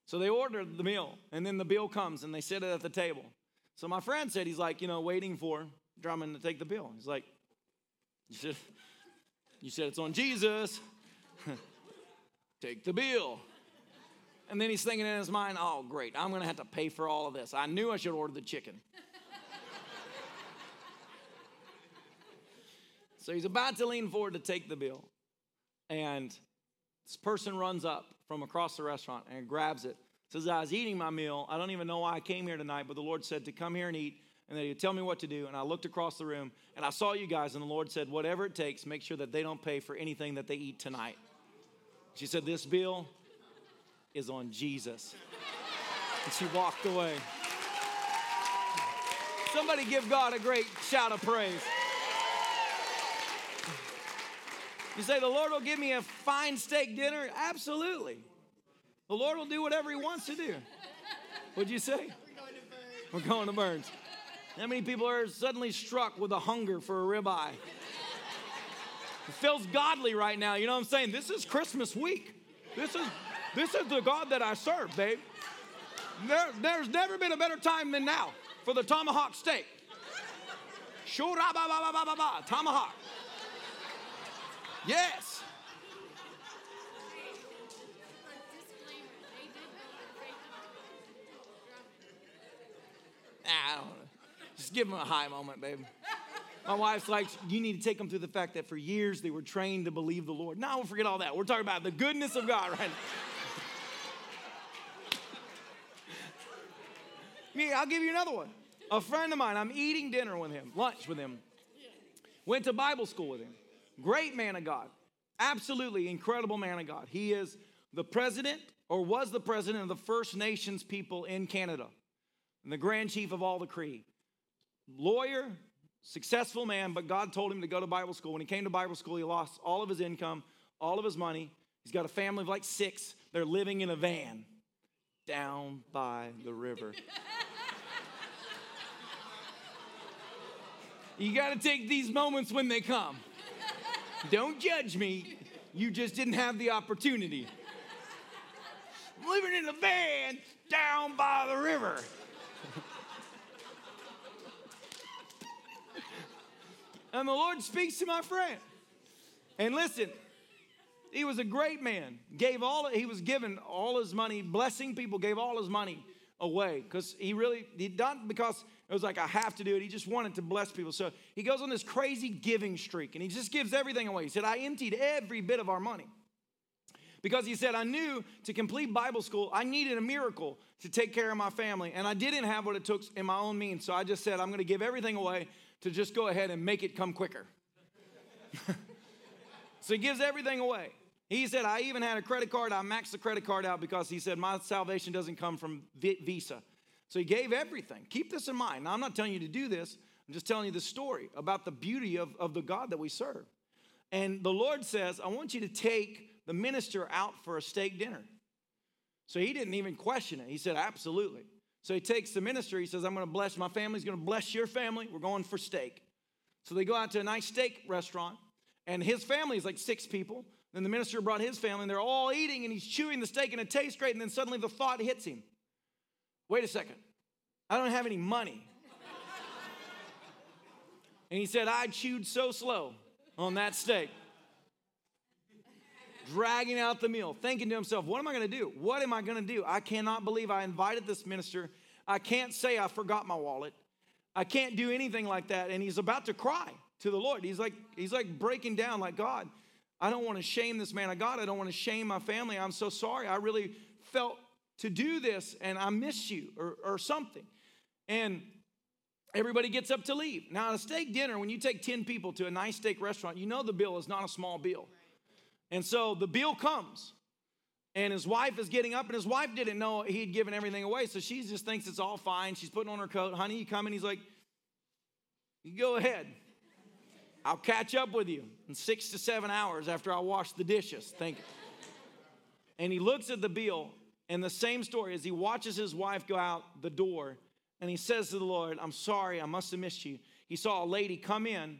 So they ordered the meal, and then the bill comes, and they sit it at the table. So my friend said, he's like, you know, waiting for Drummond to take the bill. He's like, you said, you said it's on Jesus. take the bill. And then he's thinking in his mind, oh, great, I'm going to have to pay for all of this. I knew I should order the chicken. So he's about to lean forward to take the bill. And this person runs up from across the restaurant and grabs it. Says, I was eating my meal. I don't even know why I came here tonight, but the Lord said to come here and eat and that he'd tell me what to do. And I looked across the room and I saw you guys, and the Lord said, Whatever it takes, make sure that they don't pay for anything that they eat tonight. She said, This bill is on Jesus. And she walked away. Somebody give God a great shout of praise. You say, The Lord will give me a fine steak dinner? Absolutely. The Lord will do whatever He wants to do. What'd you say? We're going to Bern's. How many people are suddenly struck with a hunger for a ribeye? It feels godly right now. You know what I'm saying? This is Christmas week. This is this is the God that I serve, babe. There, there's never been a better time than now for the tomahawk steak. Shura ba ba ba ba ba ba tomahawk. Yes. I don't know. Just give them a high moment, baby. My wife's like, you need to take them through the fact that for years they were trained to believe the Lord. Now we'll forget all that. We're talking about the goodness of God right now. Me, I'll give you another one. A friend of mine, I'm eating dinner with him, lunch with him. Went to Bible school with him. Great man of God. Absolutely incredible man of God. He is the president or was the president of the First Nations people in Canada and the grand chief of all the Cree. Lawyer, successful man, but God told him to go to Bible school. When he came to Bible school, he lost all of his income, all of his money. He's got a family of like six. They're living in a van down by the river. you got to take these moments when they come. Don't judge me. You just didn't have the opportunity. I'm Living in a van down by the river. and the Lord speaks to my friend. And listen, he was a great man. Gave all he was given all his money, blessing people, gave all his money away because he really he done because it was like I have to do it. He just wanted to bless people. So he goes on this crazy giving streak and he just gives everything away. He said, I emptied every bit of our money. Because he said, I knew to complete Bible school, I needed a miracle to take care of my family. And I didn't have what it took in my own means. So I just said, I'm going to give everything away to just go ahead and make it come quicker. so he gives everything away. He said, I even had a credit card. I maxed the credit card out because he said, My salvation doesn't come from Visa. So he gave everything. Keep this in mind. Now, I'm not telling you to do this, I'm just telling you the story about the beauty of, of the God that we serve. And the Lord says, I want you to take the minister out for a steak dinner. So he didn't even question it. He said, Absolutely. So he takes the minister. He says, I'm going to bless my family's going to bless your family. We're going for steak. So they go out to a nice steak restaurant, and his family is like six people. Then the minister brought his family, and they're all eating, and he's chewing the steak, and it tastes great. And then suddenly the thought hits him wait a second, I don't have any money. and he said, I chewed so slow on that steak, dragging out the meal, thinking to himself, what am I to do? What am I to do? I cannot believe I invited this minister. I can't say I forgot my wallet. I can't do anything like that. And he's about to cry to the Lord. He's like, he's like breaking down, like, God, I don't want to shame this man of God. I don't want to shame my family. I'm so sorry. I really felt to do this and I miss you or, or something. And everybody gets up to leave. Now, at a steak dinner, when you take 10 people to a nice steak restaurant, you know the bill is not a small bill. And so the bill comes. And his wife is getting up, and his wife didn't know he'd given everything away. So she just thinks it's all fine. She's putting on her coat. Honey, you coming? He's like, You go ahead. I'll catch up with you in six to seven hours after I wash the dishes. Thank you. And he looks at the bill, and the same story as he watches his wife go out the door, and he says to the Lord, I'm sorry, I must have missed you. He saw a lady come in,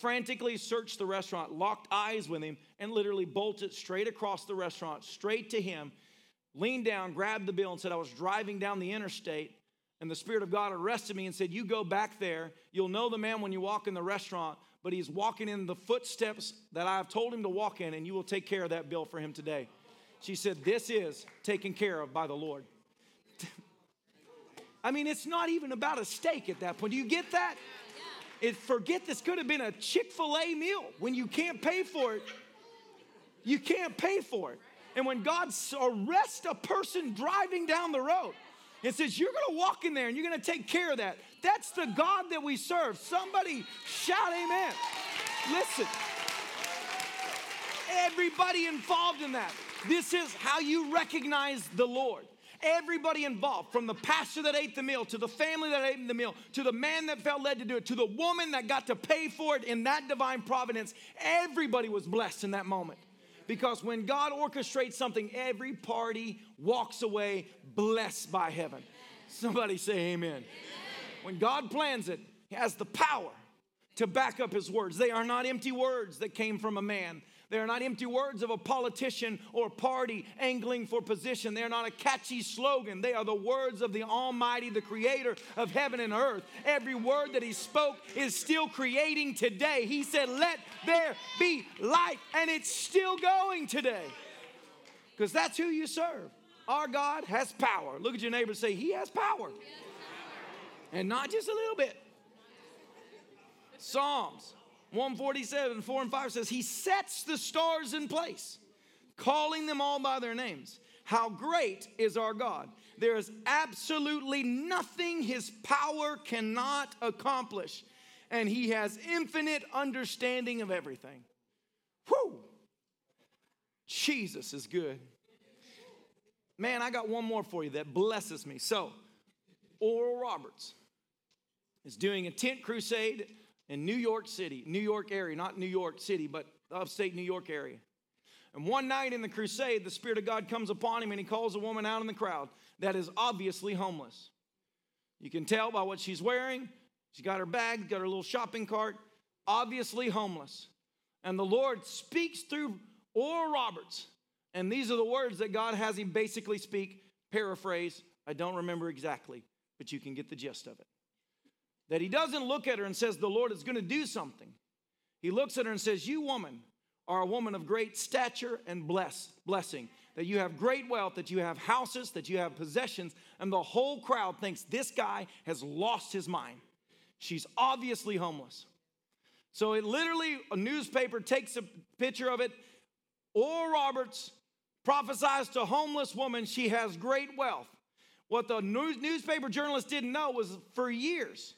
frantically search the restaurant, locked eyes with him, and literally bolted straight across the restaurant, straight to him, leaned down, grabbed the bill, and said, I was driving down the interstate, and the Spirit of God arrested me and said, You go back there. You'll know the man when you walk in the restaurant, but he's walking in the footsteps that I have told him to walk in, and you will take care of that bill for him today. She said, This is taken care of by the Lord. I mean, it's not even about a steak at that point. Do you get that? It, forget this could have been a Chick fil A meal. When you can't pay for it, you can't pay for it. And when God arrests a person driving down the road and says, You're gonna walk in there and you're gonna take care of that, that's the God that we serve. Somebody shout, Amen. Listen, everybody involved in that. This is how you recognize the Lord. Everybody involved, from the pastor that ate the meal, to the family that ate the meal, to the man that felt led to do it, to the woman that got to pay for it in that divine providence, everybody was blessed in that moment. Because when God orchestrates something, every party walks away blessed by heaven. Somebody say amen. amen. When God plans it, He has the power to back up His words. They are not empty words that came from a man. They are not empty words of a politician or party angling for position. They are not a catchy slogan. They are the words of the Almighty, the Creator of heaven and earth. Every word that He spoke is still creating today. He said, Let there be light, and it's still going today. Because that's who you serve. Our God has power. Look at your neighbor and say, He has power. And not just a little bit. Psalms 147, 4 and 5 says, He sets the stars in place, calling them all by their names. How great is our God! There is absolutely nothing His power cannot accomplish, and He has infinite understanding of everything. Whew! Jesus is good. Man, I got one more for you that blesses me. So, Oral Roberts is doing a tent crusade in New York City, New York area, not New York City, but upstate New York area. And one night in the crusade, the Spirit of God comes upon him and he calls a woman out in the crowd that is obviously homeless. You can tell by what she's wearing. She's got her bag, got her little shopping cart, obviously homeless. And the Lord speaks through Oral Roberts. And these are the words that God has him basically speak, paraphrase. I don't remember exactly, but you can get the gist of it. That he doesn't look at her and says, The Lord is going to do something. He looks at her and says, You, woman, are a woman of great stature and bless, blessing. That you have great wealth, that you have houses, that you have possessions, and the whole crowd thinks this guy has lost his mind. She's obviously homeless. So it literally, a newspaper takes a picture of it. Oral Roberts prophesies to homeless woman she has great wealth. What the news, newspaper journalist didn't know was for years,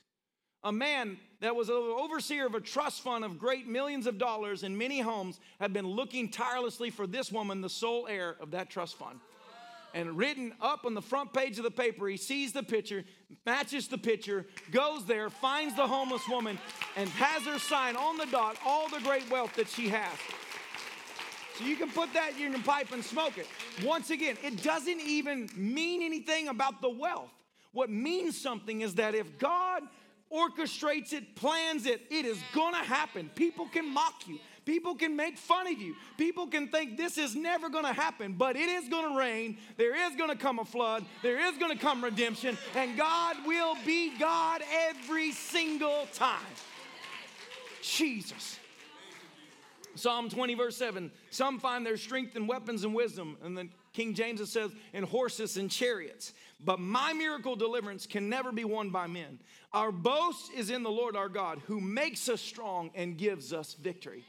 a man that was an overseer of a trust fund of great millions of dollars in many homes had been looking tirelessly for this woman, the sole heir of that trust fund. And written up on the front page of the paper, he sees the picture, matches the picture, goes there, finds the homeless woman, and has her sign on the dot all the great wealth that she has. So you can put that in your pipe and smoke it. Once again, it doesn't even mean anything about the wealth. What means something is that if God orchestrates it, plans it, it is gonna happen. People can mock you. People can make fun of you. People can think this is never gonna happen, but it is gonna rain. There is gonna come a flood. There is gonna come redemption, and God will be God every single time. Jesus. Psalm 20, verse 7 Some find their strength in weapons and wisdom. And then King James says, in horses and chariots. But my miracle deliverance can never be won by men. Our boast is in the Lord our God, who makes us strong and gives us victory.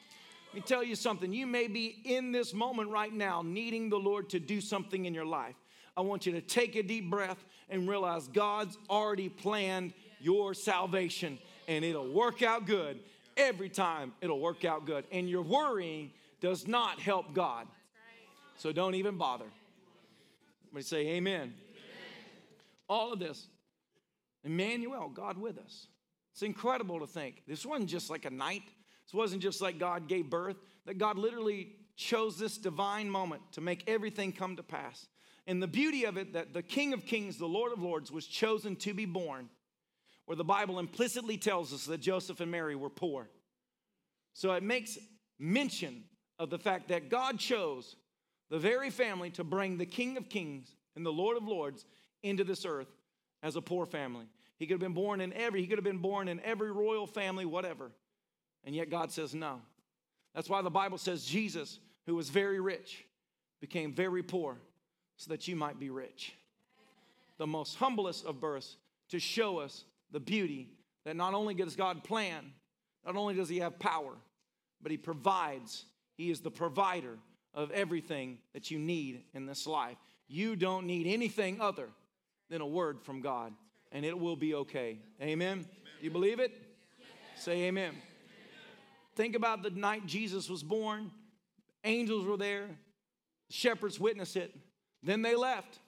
Let me tell you something. You may be in this moment right now needing the Lord to do something in your life. I want you to take a deep breath and realize God's already planned your salvation and it'll work out good. Every time it'll work out good. And your worrying does not help God. So don't even bother. We say amen. amen. All of this. Emmanuel, God with us. It's incredible to think. This wasn't just like a night. This wasn't just like God gave birth, that God literally chose this divine moment to make everything come to pass. And the beauty of it, that the King of Kings, the Lord of Lords, was chosen to be born, the Bible implicitly tells us that Joseph and Mary were poor. So it makes mention of the fact that God chose the very family to bring the King of Kings and the Lord of Lords into this earth as a poor family. He could have been born in every, he could have been born in every royal family, whatever. And yet God says no. That's why the Bible says Jesus, who was very rich, became very poor so that you might be rich. The most humblest of births to show us the beauty that not only does God plan, not only does He have power, but He provides. He is the provider of everything that you need in this life. You don't need anything other than a word from God, and it will be okay. Amen? You believe it? Yes. Say amen. amen. Think about the night Jesus was born. Angels were there, shepherds witnessed it. Then they left.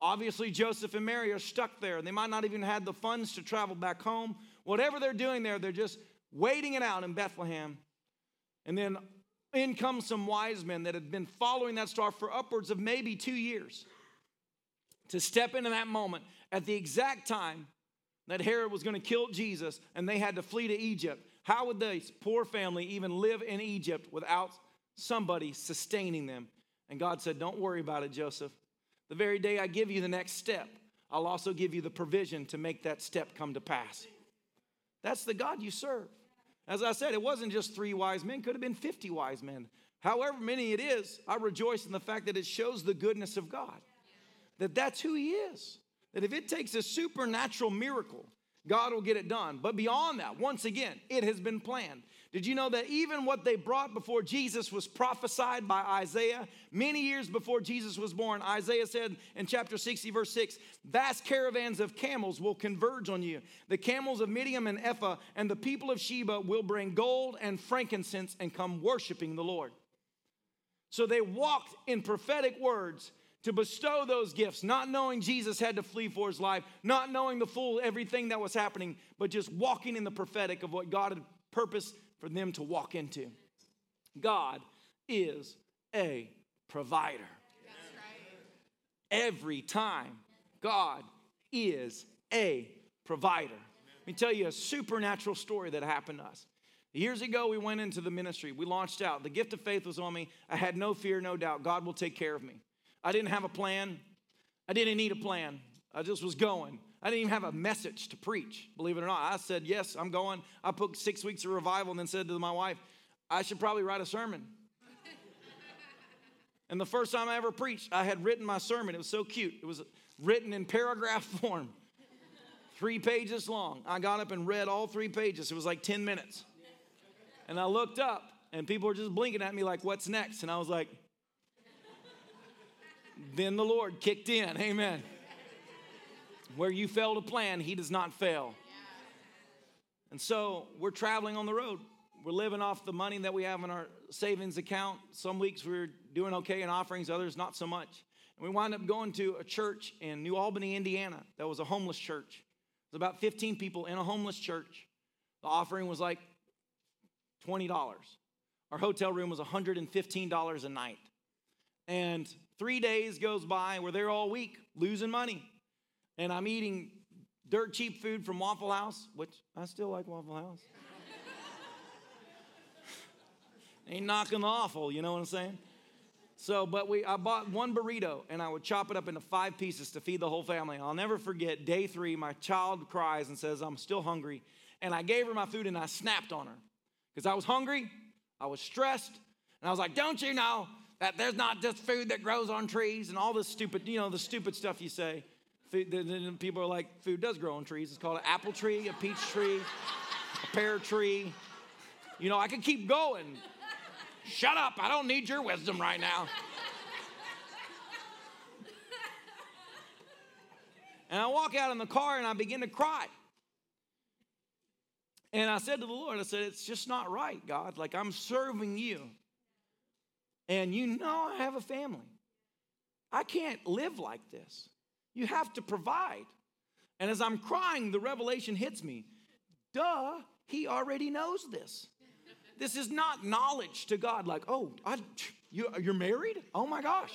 Obviously, Joseph and Mary are stuck there, they might not even have the funds to travel back home. Whatever they're doing there, they're just waiting it out in Bethlehem. And then in come some wise men that had been following that star for upwards of maybe two years to step into that moment at the exact time that Herod was going to kill Jesus and they had to flee to Egypt. How would this poor family even live in Egypt without somebody sustaining them? And God said, Don't worry about it, Joseph. The very day I give you the next step, I'll also give you the provision to make that step come to pass. That's the God you serve. As I said, it wasn't just three wise men, could have been 50 wise men. However many it is, I rejoice in the fact that it shows the goodness of God. That that's who he is. That if it takes a supernatural miracle, God will get it done. But beyond that, once again, it has been planned. Did you know that even what they brought before Jesus was prophesied by Isaiah many years before Jesus was born? Isaiah said in chapter 60, verse 6 Vast caravans of camels will converge on you. The camels of Midian and Ephah and the people of Sheba will bring gold and frankincense and come worshiping the Lord. So they walked in prophetic words to bestow those gifts, not knowing Jesus had to flee for his life, not knowing the full everything that was happening, but just walking in the prophetic of what God had purposed for them to walk into. God is a provider. Every time, God is a provider. Let me tell you a supernatural story that happened to us. Years ago, we went into the ministry. We launched out. The gift of faith was on me. I had no fear, no doubt. God will take care of me. I didn't have a plan. I didn't need a plan. I just was going. I didn't even have a message to preach, believe it or not. I said, Yes, I'm going. I put six weeks of revival and then said to my wife, I should probably write a sermon. and the first time I ever preached, I had written my sermon. It was so cute. It was written in paragraph form, three pages long. I got up and read all three pages. It was like 10 minutes. And I looked up, and people were just blinking at me like, What's next? And I was like, then the Lord kicked in. Amen. Where you fail to plan, He does not fail. And so we're traveling on the road. We're living off the money that we have in our savings account. Some weeks we're doing okay in offerings, others not so much. And we wind up going to a church in New Albany, Indiana, that was a homeless church. Was about 15 people in a homeless church. The offering was like $20. Our hotel room was $115 a night. And three days goes by, we're there all week, losing money. And I'm eating dirt cheap food from Waffle House, which I still like Waffle House. Ain't knocking the awful, you know what I'm saying? So, but we, I bought one burrito and I would chop it up into five pieces to feed the whole family. I'll never forget day three, my child cries and says, I'm still hungry. And I gave her my food and I snapped on her because I was hungry, I was stressed, and I was like, Don't you know that there's not just food that grows on trees and all this stupid, you know, the stupid stuff you say. Food, people are like, food does grow on trees. It's called an apple tree, a peach tree, a pear tree. You know, I could keep going. Shut up, I don't need your wisdom right now. And I walk out in the car and I begin to cry. And I said to the Lord, I said, it's just not right, God. Like I'm serving you. And you know I have a family. I can't live like this. You have to provide. And as I'm crying, the revelation hits me. Duh, he already knows this. This is not knowledge to God, like, oh, I, you, you're married? Oh my gosh.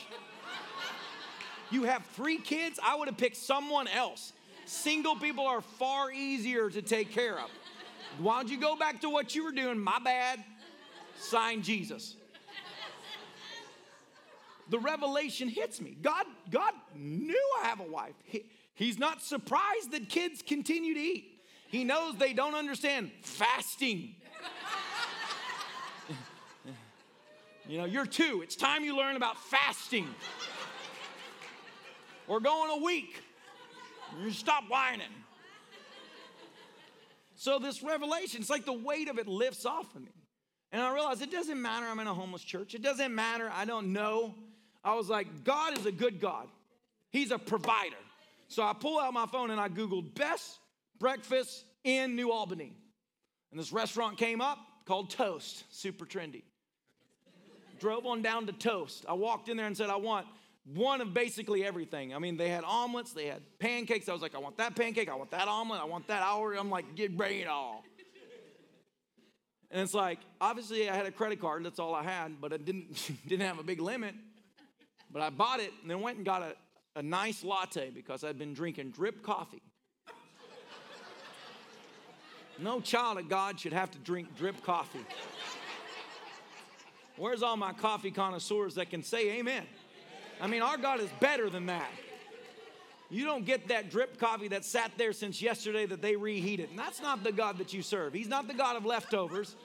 You have three kids? I would have picked someone else. Single people are far easier to take care of. Why don't you go back to what you were doing? My bad. Sign Jesus the revelation hits me. God, God knew I have a wife. He, he's not surprised that kids continue to eat. He knows they don't understand fasting. you know, you're two. It's time you learn about fasting. We're going a week. You stop whining. So this revelation, it's like the weight of it lifts off of me. And I realize it doesn't matter I'm in a homeless church. It doesn't matter I don't know I was like, God is a good God. He's a provider. So I pull out my phone and I Googled best breakfast in New Albany. And this restaurant came up called Toast, super trendy. Drove on down to Toast. I walked in there and said, I want one of basically everything. I mean, they had omelets, they had pancakes. I was like, I want that pancake, I want that omelet, I want that hour. I'm like, get bring it all. And it's like, obviously, I had a credit card. That's all I had, but I didn't didn't have a big limit. But I bought it and then went and got a, a nice latte because I'd been drinking drip coffee. No child of God should have to drink drip coffee. Where's all my coffee connoisseurs that can say amen? I mean, our God is better than that. You don't get that drip coffee that sat there since yesterday that they reheated. And that's not the God that you serve. He's not the God of leftovers.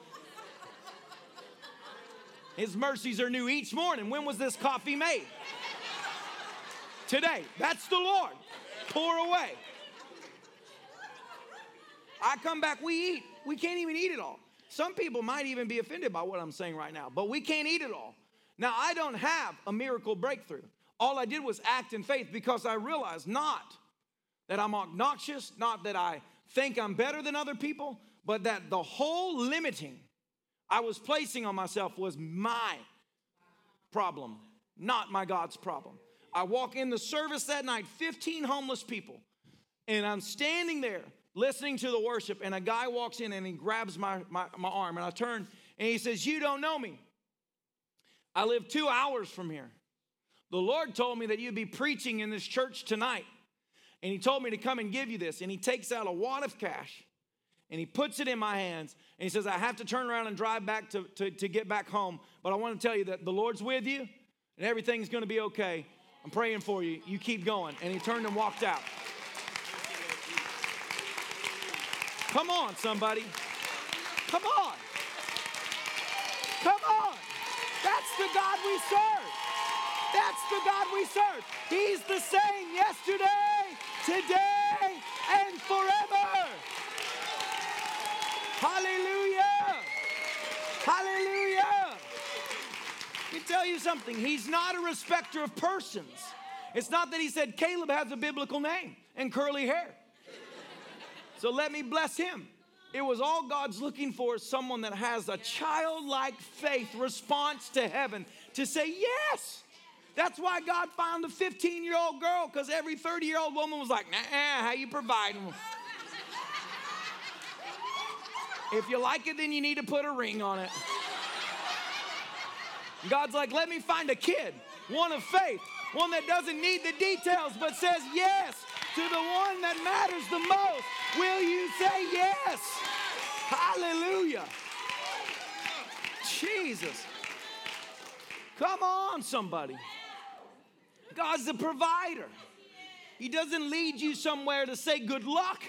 His mercies are new each morning. When was this coffee made? Today. That's the Lord. Pour away. I come back, we eat. We can't even eat it all. Some people might even be offended by what I'm saying right now, but we can't eat it all. Now, I don't have a miracle breakthrough. All I did was act in faith because I realized not that I'm obnoxious, not that I think I'm better than other people, but that the whole limiting I was placing on myself was my problem, not my God's problem. I walk in the service that night, 15 homeless people, and I'm standing there listening to the worship, and a guy walks in and he grabs my, my, my arm, and I turn and he says, You don't know me. I live two hours from here. The Lord told me that you'd be preaching in this church tonight. And He told me to come and give you this. And He takes out a wad of cash and He puts it in my hands. And He says, I have to turn around and drive back to, to, to get back home. But I want to tell you that the Lord's with you and everything's going to be okay. I'm praying for you. You keep going. And He turned and walked out. Come on, somebody. Come on. Come on. That's the God we serve. That's the God we serve. He's the same yesterday, today, and forever. Hallelujah. Hallelujah. Let me tell you something. He's not a respecter of persons. It's not that he said Caleb has a biblical name and curly hair. So let me bless him. It was all God's looking for someone that has a childlike faith response to heaven to say yes. That's why God found a 15 year old girl, because every 30 year old woman was like, nah, how you providing? If you like it, then you need to put a ring on it. God's like, let me find a kid, one of faith, one that doesn't need the details, but says yes to the one that matters the most. Will you say yes? Hallelujah. Jesus. Come on, somebody. God's the provider. He doesn't lead you somewhere to say good luck.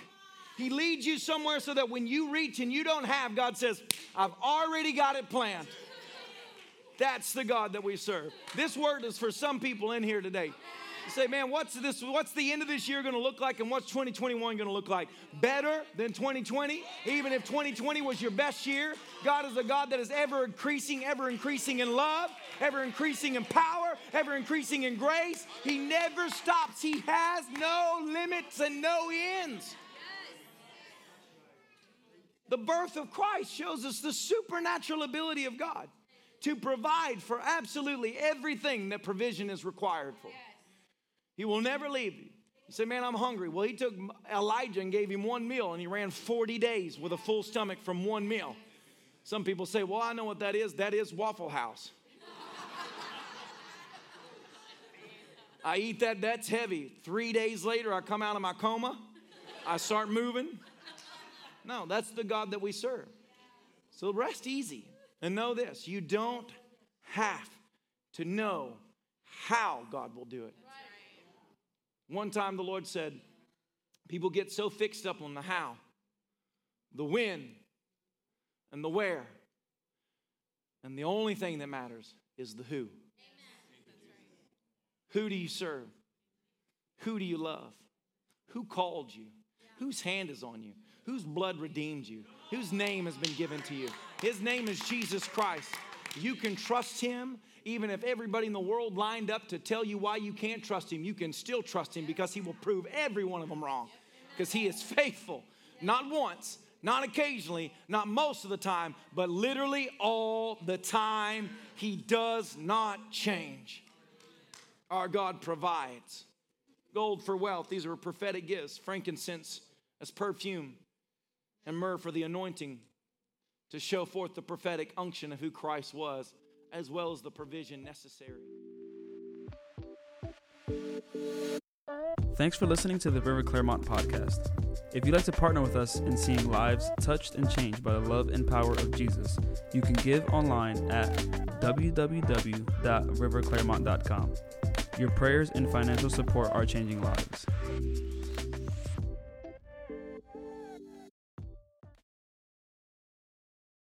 He leads you somewhere so that when you reach and you don't have, God says, I've already got it planned. That's the God that we serve. This word is for some people in here today. You say, man, what's this? What's the end of this year going to look like, and what's 2021 going to look like? Better than 2020, even if 2020 was your best year. God is a God that is ever increasing, ever increasing in love, ever increasing in power, ever increasing in grace. He never stops. He has no limits and no ends. The birth of Christ shows us the supernatural ability of God to provide for absolutely everything that provision is required for. He will never leave you. You say, Man, I'm hungry. Well, he took Elijah and gave him one meal, and he ran 40 days with a full stomach from one meal. Some people say, Well, I know what that is. That is Waffle House. I eat that, that's heavy. Three days later, I come out of my coma, I start moving. No, that's the God that we serve. So rest easy and know this you don't have to know how God will do it. One time the Lord said, People get so fixed up on the how, the when, and the where. And the only thing that matters is the who. Who do you serve? Who do you love? Who called you? Whose hand is on you? Whose blood redeemed you? Whose name has been given to you? His name is Jesus Christ. You can trust him even if everybody in the world lined up to tell you why you can't trust him, you can still trust him because he will prove every one of them wrong. Because he is faithful, not once, not occasionally, not most of the time, but literally all the time. He does not change. our God provides. Gold for wealth, these are prophetic gifts. Frankincense as perfume, and myrrh for the anointing to show forth the prophetic unction of who Christ was, as well as the provision necessary. Thanks for listening to the River Clermont podcast. If you'd like to partner with us in seeing lives touched and changed by the love and power of Jesus, you can give online at www.riverclermont.com. Your prayers and financial support are changing lives.